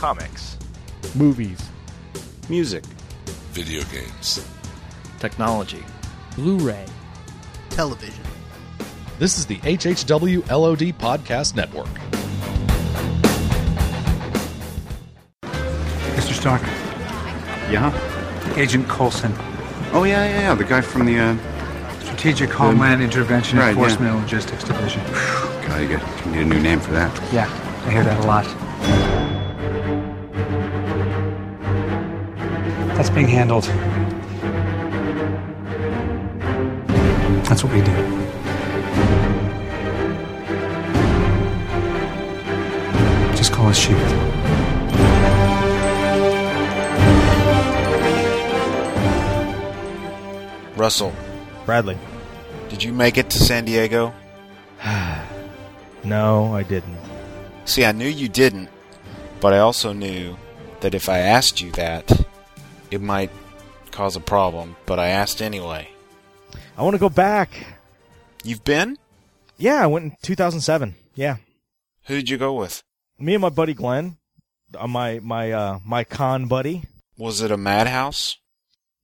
Comics. Movies. Music. Video games. Technology. Blu-ray. Television. This is the HHW LOD Podcast Network. Mr. Stark, Yeah? Agent Coulson, Oh, yeah, yeah, yeah. The guy from the, uh, Strategic Homeland Intervention right, Enforcement and Logistics Division. God, you, get, you need a new name for that. Yeah, I hear that a lot. That's being handled. That's what we do. Just call us Shield. Russell, Bradley. did you make it to San Diego? No, I didn't. See, I knew you didn't, but I also knew that if I asked you that, it might cause a problem, but I asked anyway. I want to go back. You've been? Yeah, I went in 2007. Yeah. Who did you go with? Me and my buddy Glenn, uh, my my uh my con buddy. Was it a madhouse?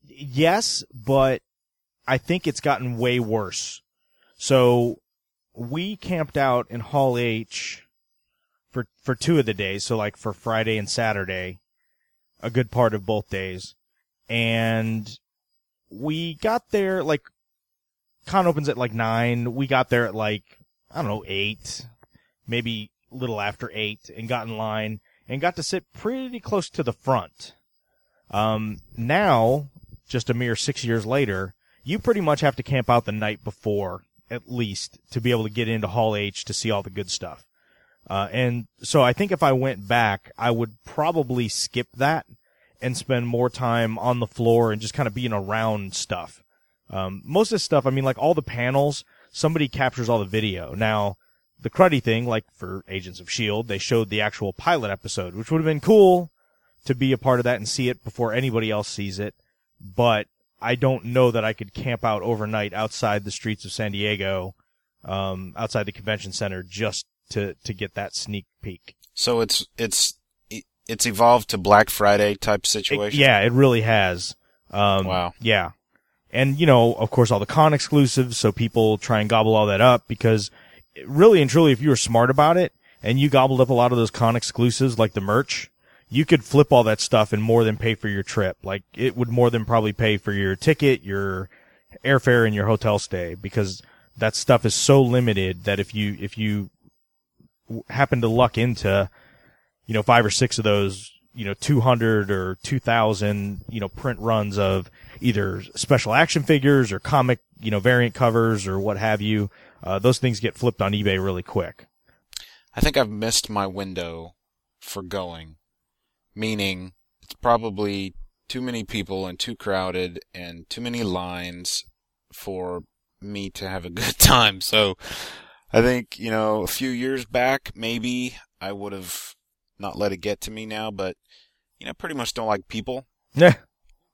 Yes, but I think it's gotten way worse. So we camped out in Hall H for for two of the days, so like for Friday and Saturday, a good part of both days. And we got there like con opens at like 9. We got there at like I don't know, 8, maybe a little after 8 and got in line and got to sit pretty close to the front. Um now just a mere 6 years later, you pretty much have to camp out the night before at least to be able to get into Hall H to see all the good stuff. Uh, and so I think if I went back, I would probably skip that and spend more time on the floor and just kind of being around stuff. Um, most of this stuff, I mean, like all the panels, somebody captures all the video. Now, the cruddy thing, like for Agents of S.H.I.E.L.D., they showed the actual pilot episode, which would have been cool to be a part of that and see it before anybody else sees it. But I don't know that I could camp out overnight outside the streets of San Diego, um, outside the convention center just to, to get that sneak peek. So it's it's it's evolved to Black Friday type It- situation. yeah, it really has. Um, Wow. Yeah. And, you know, of course, all the con exclusives, so people try and gobble all that up because really and truly, if you were smart about it and you gobbled up a lot of those con exclusives, like the merch, you could flip all that stuff and more than pay for your trip. Like, it would more than probably pay for your ticket, your airfare, and your hotel stay because that stuff is so limited that if you, if you happen to luck into, you know, five or six of those, you know, 200 or 2000, you know, print runs of either special action figures or comic, you know, variant covers or what have you. Uh, those things get flipped on eBay really quick. I think I've missed my window for going. Meaning, it's probably too many people and too crowded and too many lines for me to have a good time. So, I think, you know, a few years back, maybe I would have not let it get to me now, but, you know, pretty much don't like people. Yeah.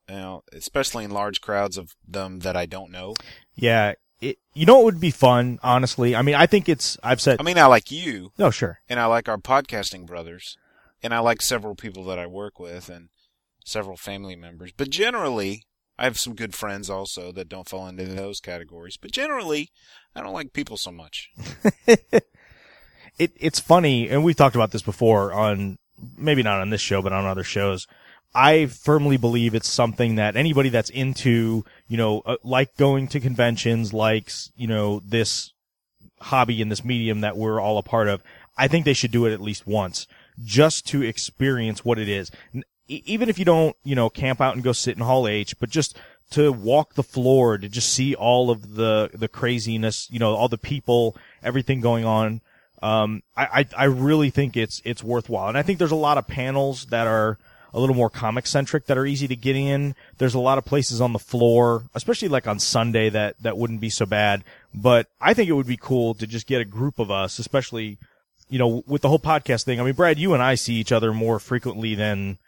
You know, especially in large crowds of them that I don't know. Yeah. It, you know it would be fun, honestly? I mean, I think it's, I've said, I mean, I like you, no, sure. and I like our podcasting brothers, and I like several people that I work with, and several family members. But generally, I have some good friends also that don't fall into those categories. But generally, I don't like people so much. it it's funny, and we've talked about this before on maybe not on this show, but on other shows. I firmly believe it's something that anybody that's into, you know, uh, like going to conventions, likes, you know, this hobby and this medium that we're all a part of. I think they should do it at least once just to experience what it is. Even if you don't, you know, camp out and go sit in Hall H, but just to walk the floor, to just see all of the, the craziness, you know, all the people, everything going on. Um, I, I, I really think it's, it's worthwhile. And I think there's a lot of panels that are a little more comic centric that are easy to get in. There's a lot of places on the floor, especially like on Sunday that, that wouldn't be so bad. But I think it would be cool to just get a group of us, especially, you know, with the whole podcast thing. I mean, Brad, you and I see each other more frequently than,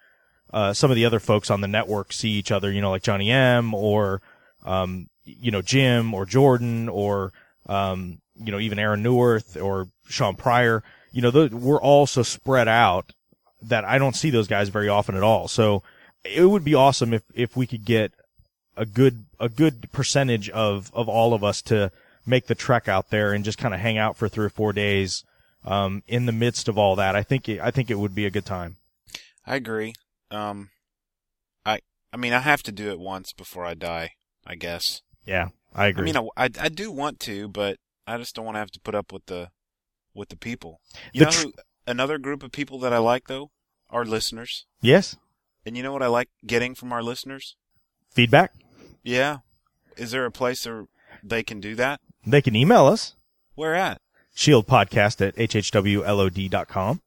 uh, some of the other folks on the network see each other, you know, like Johnny M or, um, you know, Jim or Jordan or, um, you know, even Aaron Newirth or Sean Pryor, you know, th- we're all so spread out that I don't see those guys very often at all. So it would be awesome if if we could get a good a good percentage of of all of us to make the trek out there and just kind of hang out for three or four days um, in the midst of all that. I think it, I think it would be a good time. I agree. Um, I I mean I have to do it once before I die. I guess. Yeah, I agree. I mean I, I, I do want to, but I just don't want to have to put up with the with the people. You The know tr- who, another group of people that I like though? Our listeners. yes, And you know what I like getting from our listeners? feedback. Yeah. Is there a place where they can do that? They can email us Where at? shieldpodcast at hhwlod.com.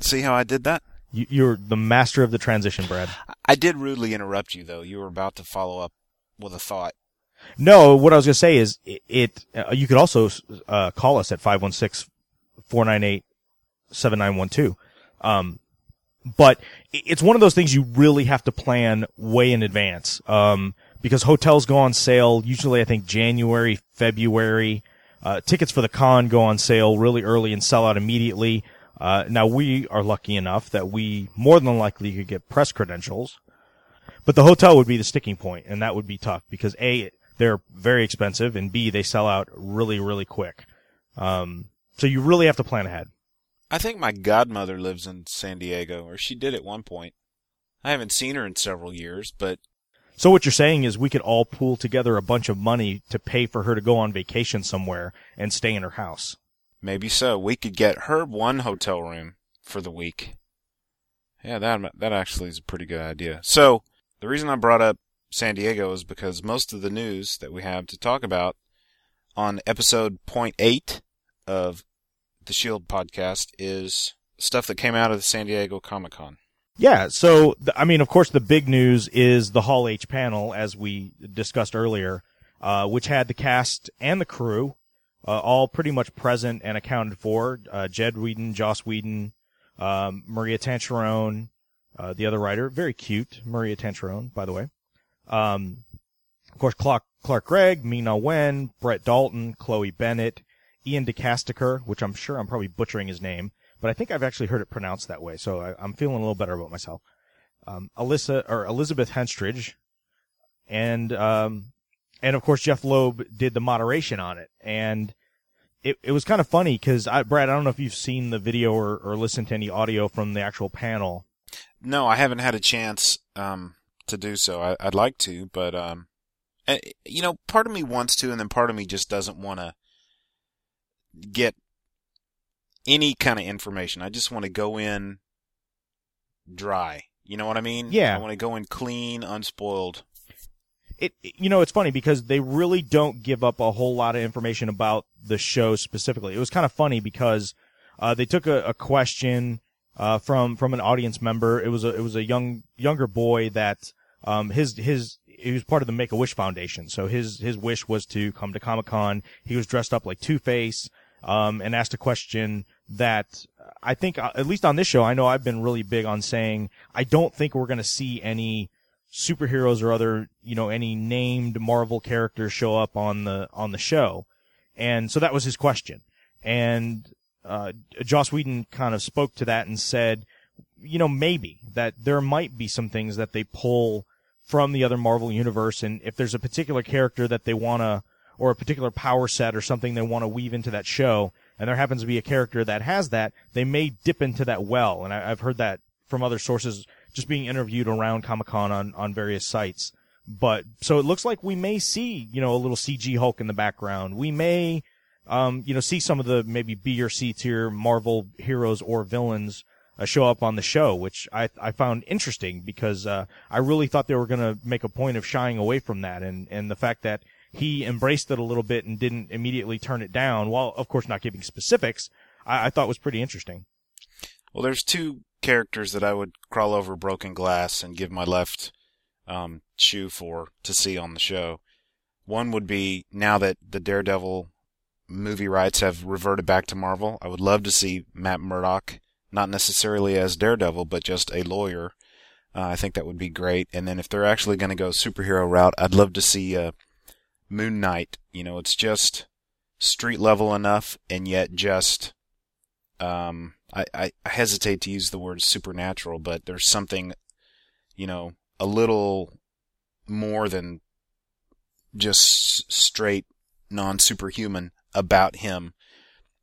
See how I did that? You, you're the master of the transition, Brad. I did rudely interrupt you though. You were about to follow up with a thought. No, what I was going to say is it, it uh, you could also uh, call us at 516-498-7912. Um, but it's one of those things you really have to plan way in advance. Um, because hotels go on sale usually I think January, February. Uh, tickets for the con go on sale really early and sell out immediately. Uh, now we are lucky enough that we more than likely could get press credentials. But the hotel would be the sticking point, and that would be tough because A, they're very expensive, and B, they sell out really, really quick. Um, so you really have to plan ahead. I think my godmother lives in San Diego, or she did at one point. I haven't seen her in several years, but So what you're saying is we could all pool together a bunch of money to pay for her to go on vacation somewhere and stay in her house. maybe so. We could get her one hotel room for the week. Yeah, that that actually is a pretty good idea. So the reason I brought up San Diego is because most of the news that we have to talk about on episode point eight of the Shield podcast is stuff that came out of the San Diego Comic Con. Yeah. So, I mean, of course, the big news is the Hall H panel, as we discussed earlier, uh, which had the cast and the crew, uh, all pretty much present and accounted for. Uh, Jed Whedon, Joss Whedon, um, Maria Tancharoen, uh, the other writer, very cute, Maria Tancharoen, by the way. Um, of course, Clark, Clark Gregg, Ming-Na Wen, Brett Dalton, Chloe Bennet, Ian De Caestecker, which I'm sure I'm probably butchering his name, but I think I've actually heard it pronounced that way, so I, I'm feeling a little better about myself. Um, Alyssa or Elizabeth Henstridge, and um, and of course Jeph Loeb did the moderation on it, and it it was kind of funny because I, Brad, I don't know if you've seen the video or, or listened to any audio from the actual panel. No, I haven't had a chance um, to do so. I, I'd like to, but um, eh, you know, part of me wants to, and then part of me just doesn't want to get any kind of information. I just want to go in dry. You know what I mean? Yeah. I want to go in clean, unspoiled. it you know it's funny because they really don't give up a whole lot of information about the show specifically. It was kind of funny because uh, they took a, a question uh, from from an audience member. It was a it was a young younger boy that um, his his he was part of the Make a Wish Foundation. So his his wish was to come to Comic Con. He was dressed up like Two Face um, and asked a question that I think uh, at least on this show I know I've been really big on saying I don't think we're going to see any superheroes or other, you know, any named Marvel characters show up on the on the show. And so that was his question. And uh Joss Whedon kind of spoke to that and said, you know, maybe that there might be some things that they pull from the other Marvel universe and if there's a particular character that they want to or a particular power set or something they want to weave into that show and there happens to be a character that has that, they may dip into that well. And I, I've heard that from other sources just being interviewed around Comic Con on, on various sites. But so it looks like we may see, you know, a little CG Hulk in the background. We may, um, you know, see some of the maybe B or C tier Marvel heroes or villains uh, show up on the show, which I I found interesting because uh, I really thought they were going to make a point of shying away from that, and and the fact that he embraced it a little bit and didn't immediately turn it down, while of course not giving specifics, I, I thought was pretty interesting. Well, there's two characters that I would crawl over broken glass and give my left um, shoe for to see on the show. One would be now that the Daredevil movie rights have reverted back to Marvel, I would love to see Matt Murdock, not necessarily as Daredevil, but just a lawyer. Uh, I think that would be great. And then if they're actually going to go superhero route, I'd love to see uh, Moon Knight. You know, it's just street level enough and yet just Um, I, I hesitate to use the word supernatural, but there's something, you know, a little more than just straight non-superhuman about him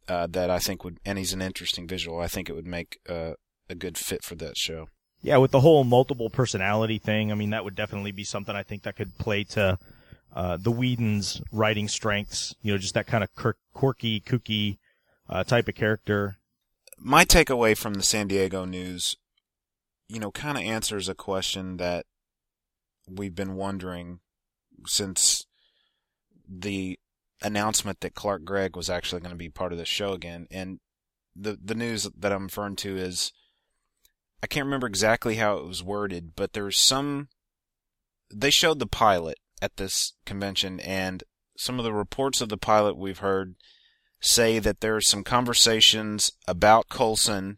uh, that I think would, and he's an interesting visual. I think it would make uh, a good fit for that show. Yeah, with the whole multiple personality thing, I mean, that would definitely be something I think that could play to uh, the Whedon's writing strengths. You know, just that kind of quirky, kooky uh, type of character. My takeaway from the San Diego news, you know, kind of answers a question that we've been wondering since the announcement that Clark Gregg was actually going to be part of the show again. And the the news that I'm referring to is I can't remember exactly how it was worded, but there's some they showed the pilot at this convention and some of the reports of the pilot we've heard say that there are some conversations about Coulson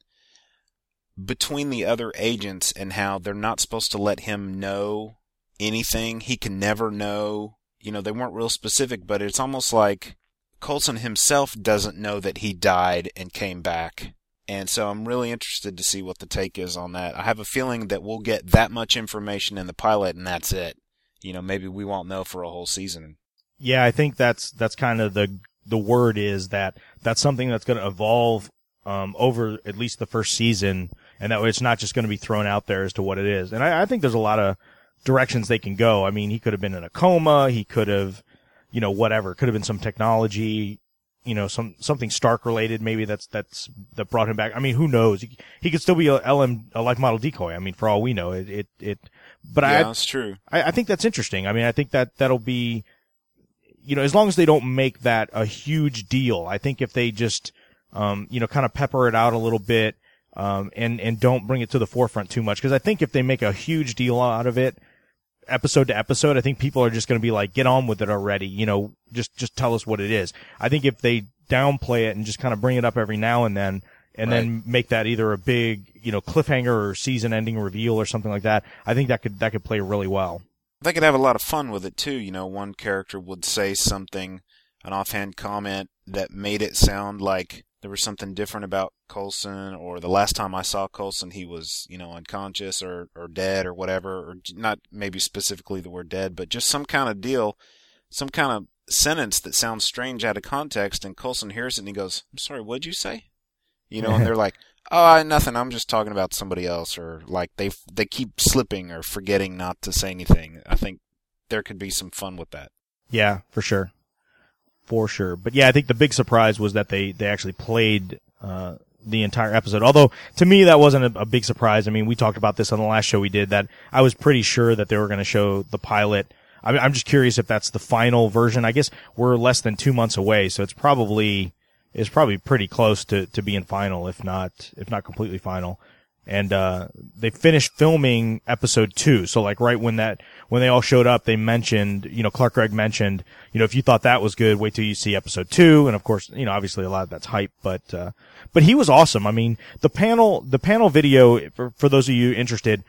between the other agents and how they're not supposed to let him know anything. He can never know. You know, they weren't real specific, but it's almost like Coulson himself doesn't know that he died and came back. And so I'm really interested to see what the take is on that. I have a feeling that we'll get that much information in the pilot and that's it. You know, maybe we won't know for a whole season. Yeah, I think that's that's kind of the the word is that that's something that's going to evolve um, over at least the first season, and that it's not just going to be thrown out there as to what it is. And I, I think there's a lot of directions they can go. I mean, he could have been in a coma. He could have, you know, whatever. Could have been some technology, you know, some something Stark related. Maybe that's that's that brought him back. I mean, who knows? He, he could still be a LM a life model decoy. I mean, for all we know, it it. it but yeah, I, that's true. I, I think that's interesting. I mean, I think that that'll be you know, as long as they don't make that a huge deal, I think if they just, um, you know, kind of pepper it out a little bit, um, and, and don't bring it to the forefront too much. Cause I think if they make a huge deal out of it, episode to episode, I think people are just going to be like, get on with it already. You know, just, just tell us what it is. I think if they downplay it and just kind of bring it up every now and then, and Right. then make that either a big, you know, cliffhanger or season ending reveal or something like that, I think that could, that could play really well. They could have a lot of fun with it too. You know, one character would say something, an offhand comment that made it sound like there was something different about Coulson, or the last time I saw Coulson, he was, you know, unconscious or, or dead or whatever, or not maybe specifically the word dead, but just some kind of deal, some kind of sentence that sounds strange out of context, and Coulson hears it and he goes, I'm sorry, what'd you say? You know, and they're like, oh, nothing, I'm just talking about somebody else, or like they, they keep slipping or forgetting not to say anything. I think there could be some fun with that. Yeah, for sure. For sure. But yeah, I think the big surprise was that they, they actually played, uh, the entire episode. Although to me that wasn't a, a big surprise. I mean, we talked about this on the last show we did that I was pretty sure that they were going to show the pilot. I mean, I'm just curious if that's the final version. I guess we're less than two months away, so it's probably, it's probably pretty close to, to being final, if not, if not completely final and uh, they finished filming episode two. So like right when that when they all showed up, they mentioned you know Clark Gregg mentioned you know if you thought that was good, wait till you see episode two. And of course you know obviously a lot of that's hype, but uh, but he was awesome. I mean the panel the panel video for for those of you interested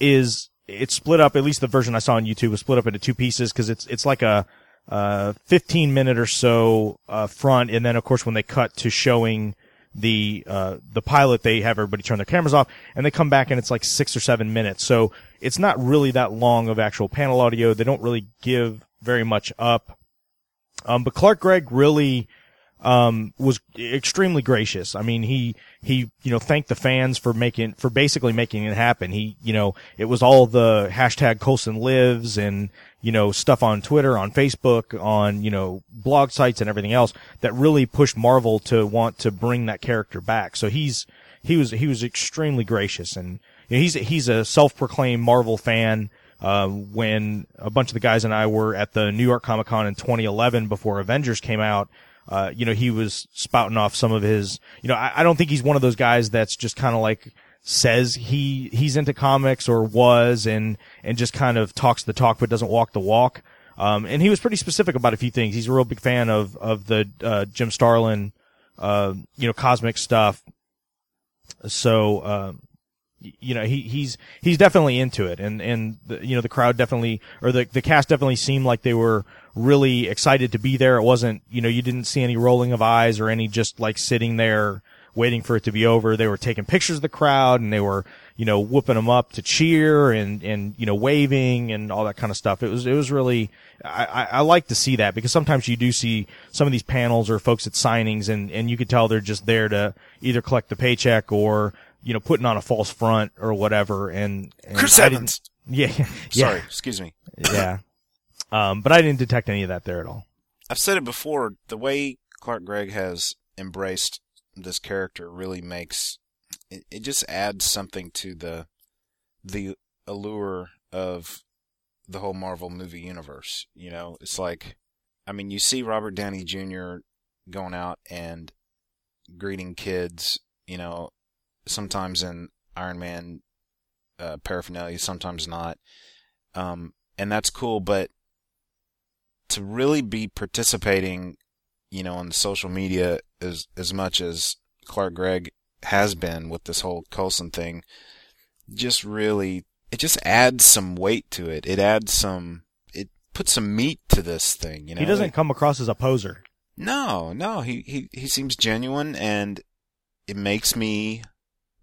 is it's split up. At least the version I saw on YouTube was split up into two pieces because it's it's like a uh 15 minute or so uh front and then of course when they cut to showing the uh the pilot they have everybody turn their cameras off and they come back and it's like six or seven minutes. So it's not really that long of actual panel audio. They don't really give very much up. Um but clark gregg really um, was extremely gracious. I mean, he, he, you know, thanked the fans for making, for basically making it happen. He, you know, it was all the hashtag Coulson lives and, you know, stuff on Twitter, on Facebook, on, you know, blog sites and everything else that really pushed Marvel to want to bring that character back. So he's, he was, he was extremely gracious and you know, he's, he's a self-proclaimed Marvel fan. Uh, when a bunch of the guys and I were at the New York Comic Con in 2011 before Avengers came out, uh, you know, he was spouting off some of his, you know, I, I don't think he's one of those guys that's just kind of like says he, he's into comics or was and, and just kind of talks the talk but doesn't walk the walk. Um, and he was pretty specific about a few things. He's a real big fan of, of the, uh, Jim Starlin, uh, you know, cosmic stuff. So, um, you know, he, he's, he's definitely into it. And, and, the, you know, the crowd definitely, or the, the cast definitely seemed like they were really excited to be there. It wasn't, you know, you didn't see any rolling of eyes or any just like sitting there waiting for it to be over. They were taking pictures of the crowd and they were, you know, whooping them up to cheer and, and, you know, waving and all that kind of stuff. It was, it was really, I, I, like to see that because sometimes you do see some of these panels or folks at signings and, and you could tell they're just there to either collect the paycheck or, you know, putting on a false front or whatever. And, and Chris Evans. Yeah. Sorry, Yeah. excuse me. Yeah. Um, but I didn't detect any of that there at all. I've said it before. The way Clark Gregg has embraced this character really makes it, it just adds something to the the allure of the whole Marvel movie universe. You know, it's like, I mean, you see Robert Downey Jr. going out and greeting kids. You know, sometimes in Iron Man uh, paraphernalia, sometimes not. Um, and that's cool, but to really be participating, you know, on social media as as much as Clark Gregg has been with this whole Coulson thing, just really it just adds some weight to it. It adds some it puts some meat to this thing, you know. He doesn't come across as a poser. No, no, he, he, he seems genuine and it makes me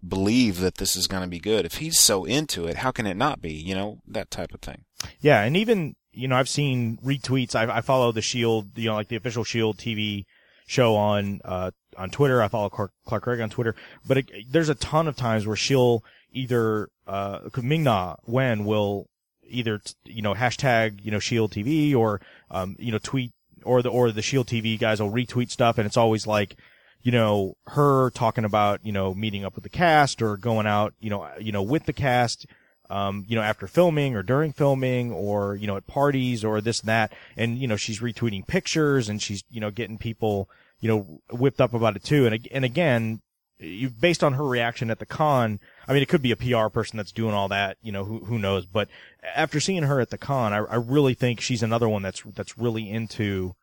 believe that this is going to be good. If he's so into it, how can it not be? You know, that type of thing. Yeah, and even you know I've seen retweets. I, I follow the Shield, you know, like the official Shield TV show on uh on Twitter. I follow Clark, Clark Gregg on Twitter, but it, there's a ton of times where she'll either uh Ming-Na Wen will either you know hashtag you know Shield TV or um you know tweet or the or the Shield TV guys will retweet stuff, and it's always like you know her talking about you know meeting up with the cast or going out you know you know with the cast um, you know, after filming or during filming or, you know, at parties or this and that. And, you know, she's retweeting pictures and she's, you know, getting people, you know, whipped up about it too. And, and again, you, based on her reaction at the con, I mean, it could be a PR person that's doing all that, you know, who, who knows, but after seeing her at the con, I, I really think she's another one that's, that's really into,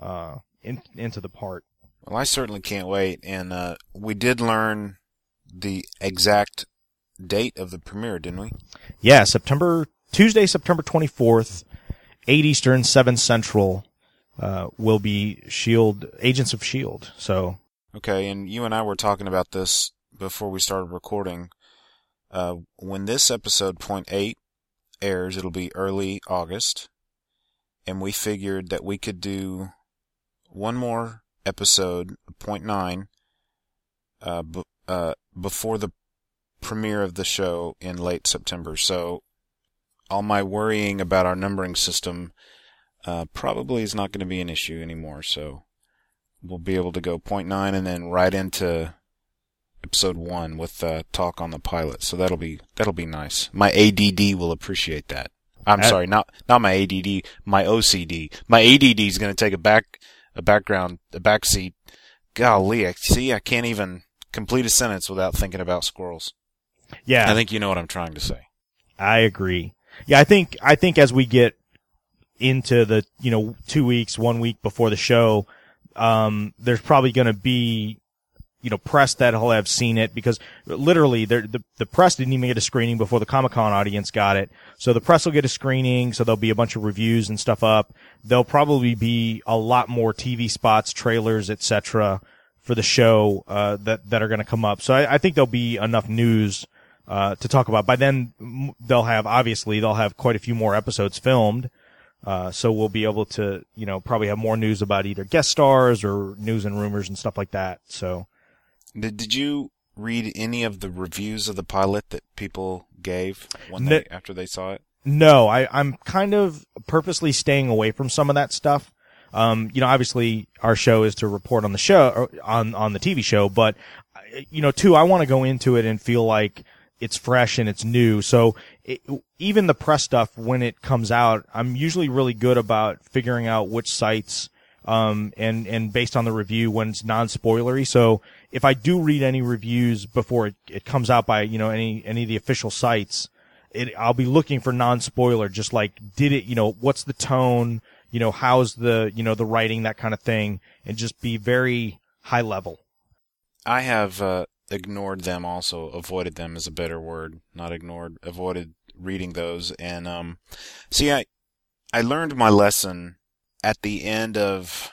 uh, in, into the part. Well, I certainly can't wait. And, uh, we did learn the exact date of the premiere, didn't we? Yeah, September Tuesday, September twenty fourth, eight Eastern, seven Central, uh, will be Shield Agents of Shield. So Okay, and you and I were talking about this before we started recording. Uh, when this episode point eight airs, it'll be early August, and we figured that we could do one more episode, point nine, uh, b- uh, before the premiere of the show in late September. So, all my worrying about our numbering system uh, probably is not going to be an issue anymore. So we'll be able to go point nine and then right into episode one with uh, talk on the pilot. So that'll be that'll be nice. My ADD will appreciate that. I'm sorry, not not my ADD, my OCD. My ADD is going to take a back a background a back seat. Golly, I see I can't even complete a sentence without thinking about squirrels. yeah, I think you know what I'm trying to say. I agree. Yeah, I think I think as we get into the you know two weeks, one week before the show, um, there's probably going to be you know press that'll have seen it because literally the the press didn't even get a screening before the Comic Con audience got it. So the press will get a screening, so there'll be a bunch of reviews and stuff up. There'll probably be a lot more TV spots, trailers, etc. for the show uh, that that are going to come up. So I, I think there'll be enough news uh, to talk about. By then, they'll have obviously they'll have quite a few more episodes filmed. Uh, so we'll be able to, you know, probably have more news about either guest stars or news and rumors and stuff like that. So Did, did you read any of the reviews of the pilot that people gave when No- they after they saw it? no, I, I'm kind of purposely staying away from some of that stuff. Um, you know, obviously our show is to report on the show or on, on the TV show, but you know, too, I want to go into it and feel like it's fresh and it's new. So it, even the press stuff, when it comes out, I'm usually really good about figuring out which sites, um, and, and based on the review when it's non-spoilery. So if I do read any reviews before it, it comes out by, you know, any, any of the official sites, it, I'll be looking for non-spoiler, just like, did it, you know, what's the tone, you know, how's the, you know, the writing, that kind of thing, and just be very high level. I have uh, ignored them also, avoided them is a better word, not ignored, avoided reading those. And um, see, I I learned my lesson at the end of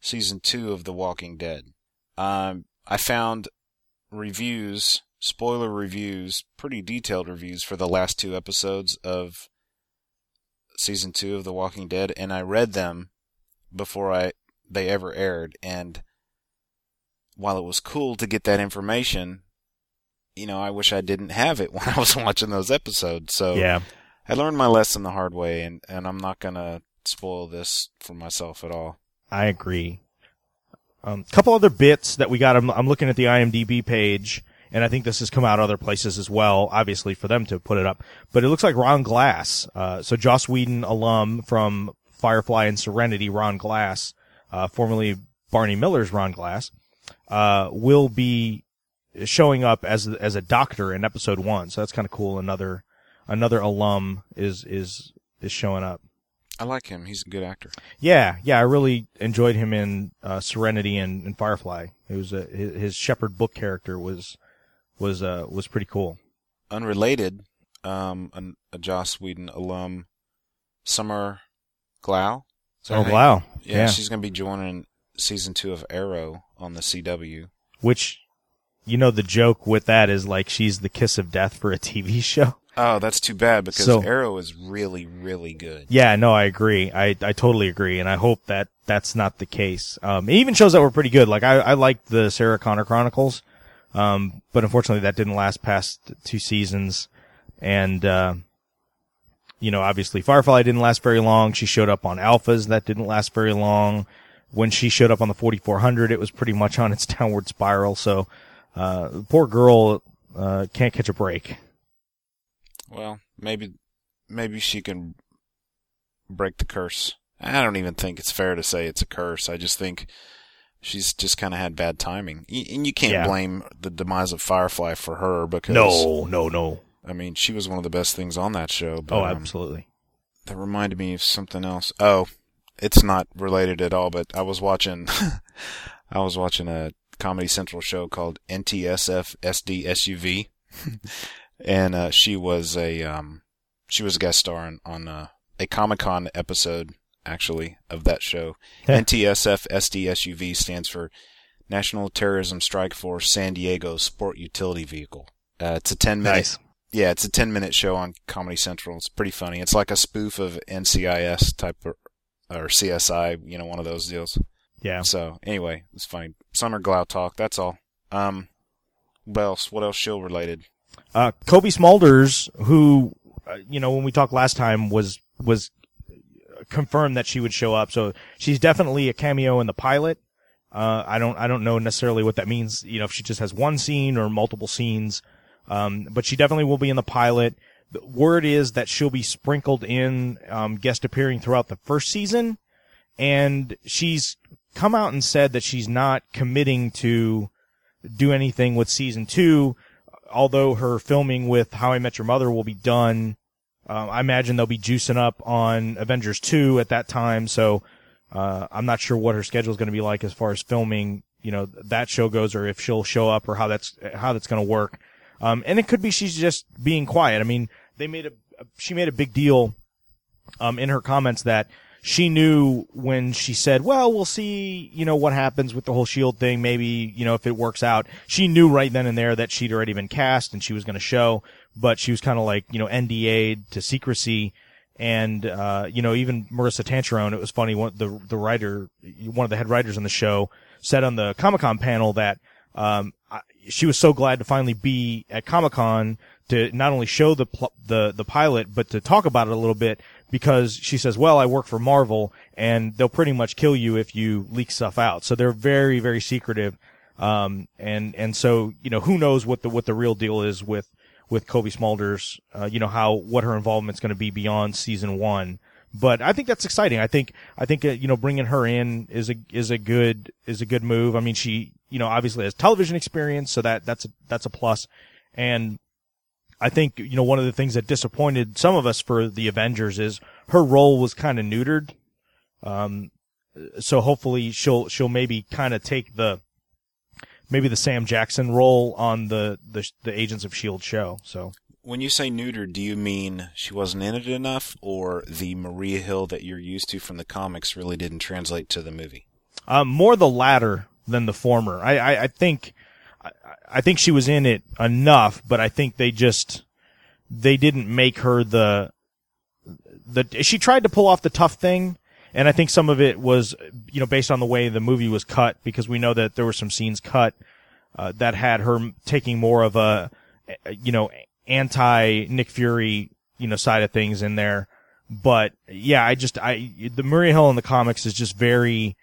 season two of The Walking Dead. Um, I found reviews, spoiler reviews, pretty detailed reviews for the last two episodes of season two of The Walking Dead, and I read them before I they ever aired. And while it was cool to get that information, you know, I wish I didn't have it when I was watching those episodes. So Yeah. I learned my lesson the hard way, and and I'm not gonna spoil this for myself at all. I agree. A um, couple other bits that we got. I'm, I'm looking at the IMDb page, and I think this has come out other places as well. Obviously, for them to put it up, but it looks like Ron Glass, uh, so Joss Whedon alum from Firefly and Serenity, Ron Glass, uh, formerly Barney Miller's Ron Glass, uh, will be showing up as as a doctor in episode one. So that's kind of cool. Another another alum is is is showing up. I like him. He's a good actor. Yeah, yeah, I really enjoyed him in uh, Serenity and, and Firefly. It was a, his, his Shepherd book character was was uh, was pretty cool. Unrelated, um, an, a Joss Whedon alum, Summer Glau. Oh wow, Yeah, yeah. she's gonna be joining season two of Arrow on the CW. Which, you know, the joke with that is like she's the kiss of death for a TV show. Oh, that's too bad because So- Arrow is really, really good. Yeah, no, I agree. I I totally agree, and I hope that that's not the case. Um, it even shows that we're pretty good. Like I I liked the Sarah Connor Chronicles, um, but unfortunately that didn't last past two seasons, and uh, you know, obviously Firefly didn't last very long. She showed up on Alphas that didn't last very long. When she showed up on the 4400, it was pretty much on its downward spiral. So, uh, the poor girl uh, can't catch a break. Well, maybe, maybe she can break the curse. I don't even think it's fair to say it's a curse. I just think she's just kind of had bad timing, and you can't Yeah. blame the demise of Firefly for her because No, no, no. I mean she was one of the best things on that show. But, Oh, um, absolutely. that reminded me of something else. Oh, it's not related at all, but I was watching, I was watching a Comedy Central show called NTSF SD SUV, and uh, she was a um, she was a guest star on, on uh, a Comic Con episode actually of that show. Yeah. NTSF SD SUV stands for National Terrorism Strike Force San Diego Sport Utility Vehicle. Uh, it's a ten minute Nice. yeah, it's a 10 minute show on Comedy Central. It's pretty funny. It's like a spoof of NCIS type or, or CSI, you know, one of those deals. Yeah. So anyway, it's funny. Summer Glau talk. That's all. Um, what else? What else show related? Uh, Cobie Smulders, who, uh, you know, when we talked last time was, was confirmed that she would show up. So she's definitely a cameo in the pilot. Uh, I don't, I don't know necessarily what that means. You know, if she just has one scene or multiple scenes. Um, but she definitely will be in the pilot. The word is that she'll be sprinkled in, um, guest appearing throughout the first season. And she's come out and said that she's not committing to do anything with season two although her filming with How I Met Your Mother will be done, um, I imagine they'll be juicing up on Avengers 2 at that time. So, uh, I'm not sure what her schedule is going to be like as far as filming, you know, that show goes or if she'll show up or how that's, how that's going to work. Um, and it could be she's just being quiet. I mean, they made a, she made a big deal, um, in her comments that she knew when she said, well, we'll see, you know, what happens with the whole shield thing. Maybe, you know, if it works out, she knew right then and there that she'd already been cast and she was going to show, but she was kind of like, you know, NDA'd to secrecy. And, uh, you know, even Maurissa Tancharoen, it was funny, one, the, the writer, one of the head writers on the show said on the Comic Con panel that, um, she was so glad to finally be at Comic Con to not only show the pl- the the pilot, but to talk about it a little bit because she says, "Well, I work for Marvel, and they'll pretty much kill you if you leak stuff out." So they're very very secretive, um, and and so you know who knows what the what the real deal is with with Cobie Smulders, uh, you know how what her involvement's going to be beyond season one. But I think that's exciting. I think I think uh, you know bringing her in is a is a good is a good move. I mean, she you know obviously has television experience, so that that's a that's a plus. And I think you know one of the things that disappointed some of us for the Avengers is her role was kind of neutered. Um, so hopefully she'll she'll maybe kind of take the maybe the Sam Jackson role on the the the Agents of Shield show. So When you say neutered, do you mean she wasn't in it enough, or the Maria Hill that you're used to from the comics really didn't translate to the movie? um, more the latter than the former. I, I I think I, think she was in it enough, but I think they just they didn't make her the the she tried to pull off the tough thing and I think some of it was you know based on the way the movie was cut because we know that there were some scenes cut uh, that had her taking more of a you know anti Nick Fury you know side of things in there. But yeah I just I the Maria Hill in the comics is just very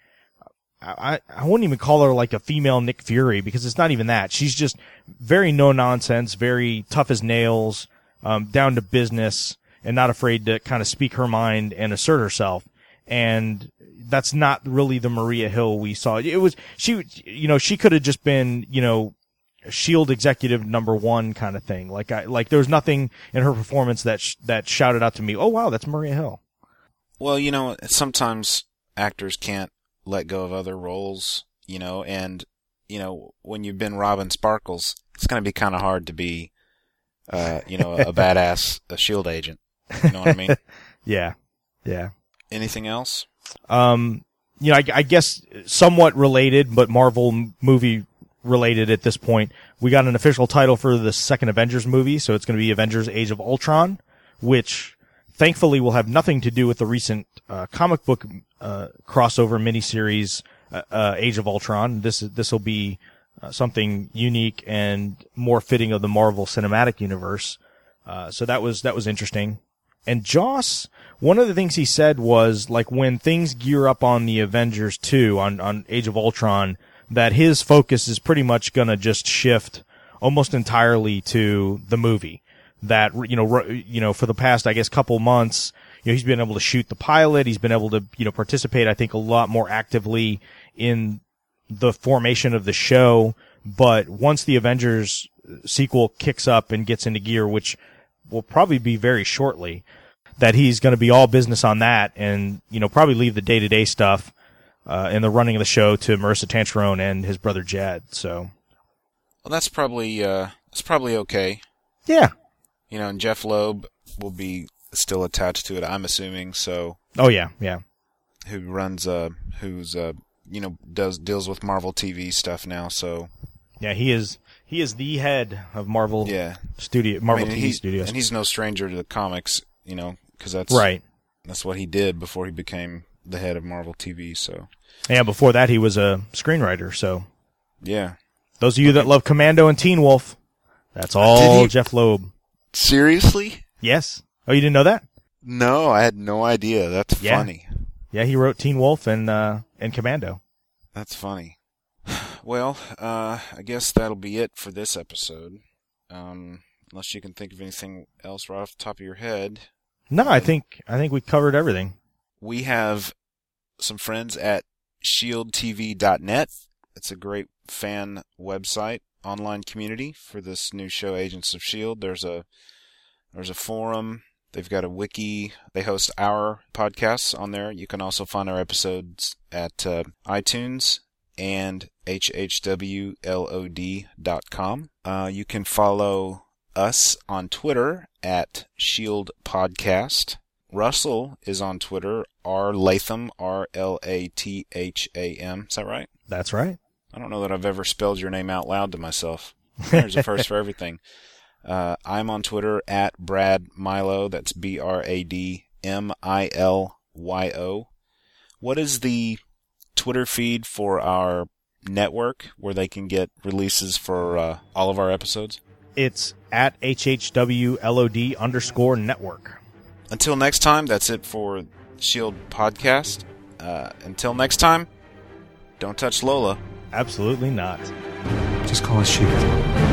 I, I wouldn't even call her like a female Nick Fury because it's not even that. She's just very no nonsense, very tough as nails, um, down to business and not afraid to kind of speak her mind and assert herself. And that's not really the Maria Hill we saw. It was, she, you know, she could have just been, you know, Shield executive number one kind of thing. Like I, like there was nothing in her performance that, sh- that shouted out to me, oh wow, that's Maria Hill. Well, you know, sometimes actors can't let go of other roles, you know, and, you know, when you've been Robin Sparkles, it's going to be kind of hard to be, uh, you know, a badass, a shield agent. You know what I mean? Yeah. Yeah. Anything else? Um, you know, I, I guess somewhat related, but Marvel movie related at this point. We got an official title for the second Avengers movie, so it's going to be Avengers: Age of Ultron, which thankfully will have nothing to do with the recent uh, comic book uh, crossover miniseries uh, uh, Age of Ultron. This this will be uh, something unique and more fitting of the Marvel Cinematic Universe. Uh, so that was that was interesting. And Joss, one of the things he said was like when things gear up on the Avengers 2 on, on Age of Ultron, that his focus is pretty much gonna just shift almost entirely to the movie. That, you know, you know, for the past, I guess, couple months, you know, he's been able to shoot the pilot. He's been able to, you know, participate, I think, a lot more actively in the formation of the show. But once the Avengers sequel kicks up and gets into gear, which will probably be very shortly, that he's going to be all business on that and, you know, probably leave the day to day stuff, uh, and the running of the show to Maurissa Tancharoen and his brother Jed. So, Well, that's probably, uh, that's probably okay. yeah. You know, and Jeph Loeb will be still attached to it, I'm assuming, so, Oh, yeah. Yeah. who runs, uh, who's, uh, you know, does, deals with Marvel TV stuff now, so, Yeah. He is, he is the head of Marvel yeah. Studio, Marvel I mean, TV he- Studios. And he's no stranger to the comics, you know, because that's right. That's what he did before he became the head of Marvel TV. So Yeah. Before that, he was a screenwriter. So yeah, those of you that love Commando and Teen Wolf, that's all he- Jeph Loeb. Seriously? Yes. Oh, you didn't know that? No, I had no idea. That's Yeah. funny. Yeah. He wrote Teen Wolf and, uh, and Commando. That's funny. Well, uh, I guess that'll be it for this episode. Um, unless you can think of anything else right off the top of your head. No, I think, I think we covered everything. We have some friends at shieldtv.net. It's a great fan website, online community for this new show, Agents of Shield. There's a there's a forum. They've got a wiki. They host our podcasts on there. You can also find our episodes at uh, iTunes and hhwlod.com. Uh, you can follow us on Twitter at Shield Podcast. Russell is on Twitter, R Latham, R L A T H A M. Is that right? That's right. I don't know that I've ever spelled your name out loud to myself. There's a first for everything. Uh, I'm on Twitter at Brad Milyo. That's B R A D M I L Y O. What is the Twitter feed for our network where they can get releases for uh, all of our episodes? It's at HHWLOD underscore network. Until next time, that's it for Shield Podcast. Uh, until next time, don't touch Lola. Absolutely not. Just call us Shield.